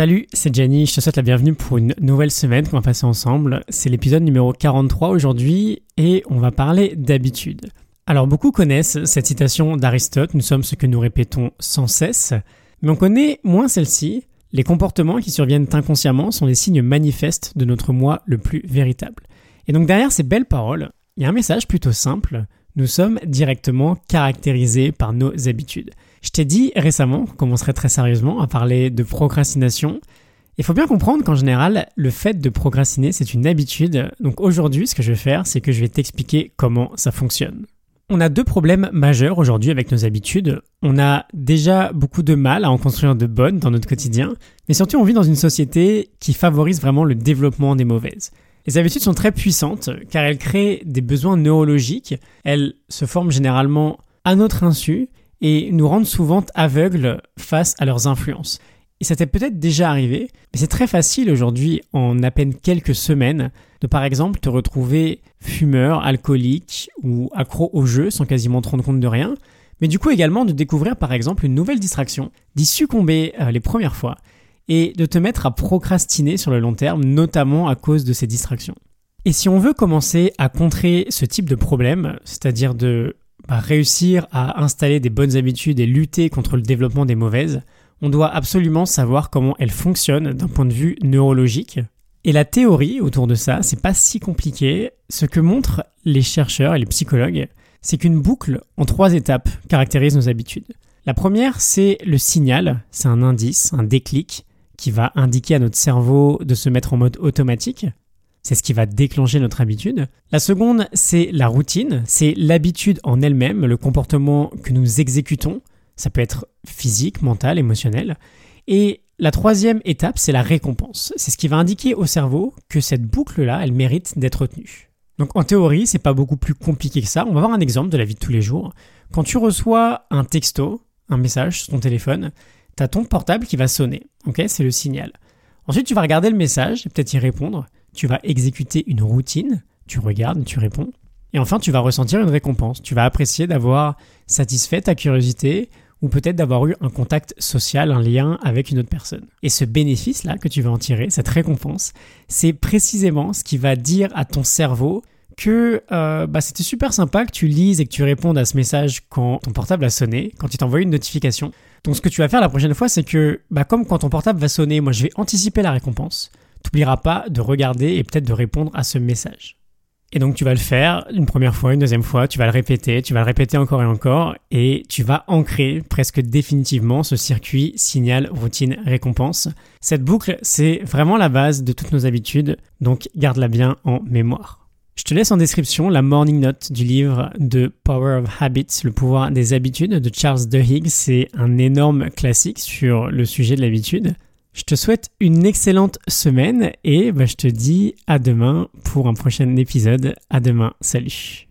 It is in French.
Salut, c'est Jenny, je te souhaite la bienvenue pour une nouvelle semaine qu'on va passer ensemble. C'est l'épisode numéro 43 aujourd'hui et on va parler d'habitude. Alors beaucoup connaissent cette citation d'Aristote, nous sommes ce que nous répétons sans cesse, mais on connaît moins celle-ci. Les comportements qui surviennent inconsciemment sont les signes manifestes de notre moi le plus véritable. Et donc derrière ces belles paroles, il y a un message plutôt simple. Nous sommes directement caractérisés par nos habitudes. Je t'ai dit récemment qu'on commencerait très sérieusement à parler de procrastination. Il faut bien comprendre qu'en général, le fait de procrastiner, c'est une habitude. Donc aujourd'hui, ce que je vais faire, c'est que je vais t'expliquer comment ça fonctionne. On a deux problèmes majeurs aujourd'hui avec nos habitudes. On a déjà beaucoup de mal à en construire de bonnes dans notre quotidien, mais surtout on vit dans une société qui favorise vraiment le développement des mauvaises. Les habitudes sont très puissantes car elles créent des besoins neurologiques, elles se forment généralement à notre insu et nous rendent souvent aveugles face à leurs influences. Et ça t'est peut-être déjà arrivé, mais c'est très facile aujourd'hui, en à peine quelques semaines, de par exemple te retrouver fumeur, alcoolique ou accro au jeu sans quasiment te rendre compte de rien, mais du coup également de découvrir par exemple une nouvelle distraction, d'y succomber euh, les premières fois, et de te mettre à procrastiner sur le long terme, notamment à cause de ces distractions. Et si on veut commencer à contrer ce type de problème, c'est-à-dire de bah, réussir à installer des bonnes habitudes et lutter contre le développement des mauvaises, on doit absolument savoir comment elles fonctionnent d'un point de vue neurologique. Et la théorie autour de ça, c'est pas si compliqué. Ce que montrent les chercheurs et les psychologues, c'est qu'une boucle en trois étapes caractérise nos habitudes. La première, c'est le signal, c'est un indice, un déclic qui va indiquer à notre cerveau de se mettre en mode automatique. C'est ce qui va déclencher notre habitude. La seconde, c'est la routine, c'est l'habitude en elle-même, le comportement que nous exécutons. Ça peut être physique, mental, émotionnel. Et la troisième étape, c'est la récompense. C'est ce qui va indiquer au cerveau que cette boucle-là, elle mérite d'être tenue. Donc en théorie, c'est pas beaucoup plus compliqué que ça. On va voir un exemple de la vie de tous les jours. Quand tu reçois un texto, un message sur ton téléphone, tu as ton portable qui va sonner. Ok, c'est le signal. Ensuite, tu vas regarder le message et peut-être y répondre. Tu vas exécuter une routine. Tu regardes, tu réponds. Et enfin, tu vas ressentir une récompense. Tu vas apprécier d'avoir satisfait ta curiosité ou peut-être d'avoir eu un contact social, un lien avec une autre personne. Et ce bénéfice-là que tu vas en tirer, cette récompense, c'est précisément ce qui va dire à ton cerveau que euh, bah, c'était super sympa que tu lises et que tu répondes à ce message quand ton portable a sonné, quand il t'envoie une notification. Donc ce que tu vas faire la prochaine fois, c'est que bah, comme quand ton portable va sonner, moi je vais anticiper la récompense. T'oublieras pas de regarder et peut-être de répondre à ce message. Et donc tu vas le faire une première fois, une deuxième fois, tu vas le répéter, tu vas le répéter encore et encore, et tu vas ancrer presque définitivement ce circuit signal, routine, récompense. Cette boucle, c'est vraiment la base de toutes nos habitudes, donc garde-la bien en mémoire. Je te laisse en description la morning note du livre de Power of Habits, le pouvoir des habitudes de Charles Duhigg. C'est un énorme classique sur le sujet de l'habitude. Je te souhaite une excellente semaine et bah, je te dis à demain pour un prochain épisode. À demain. Salut.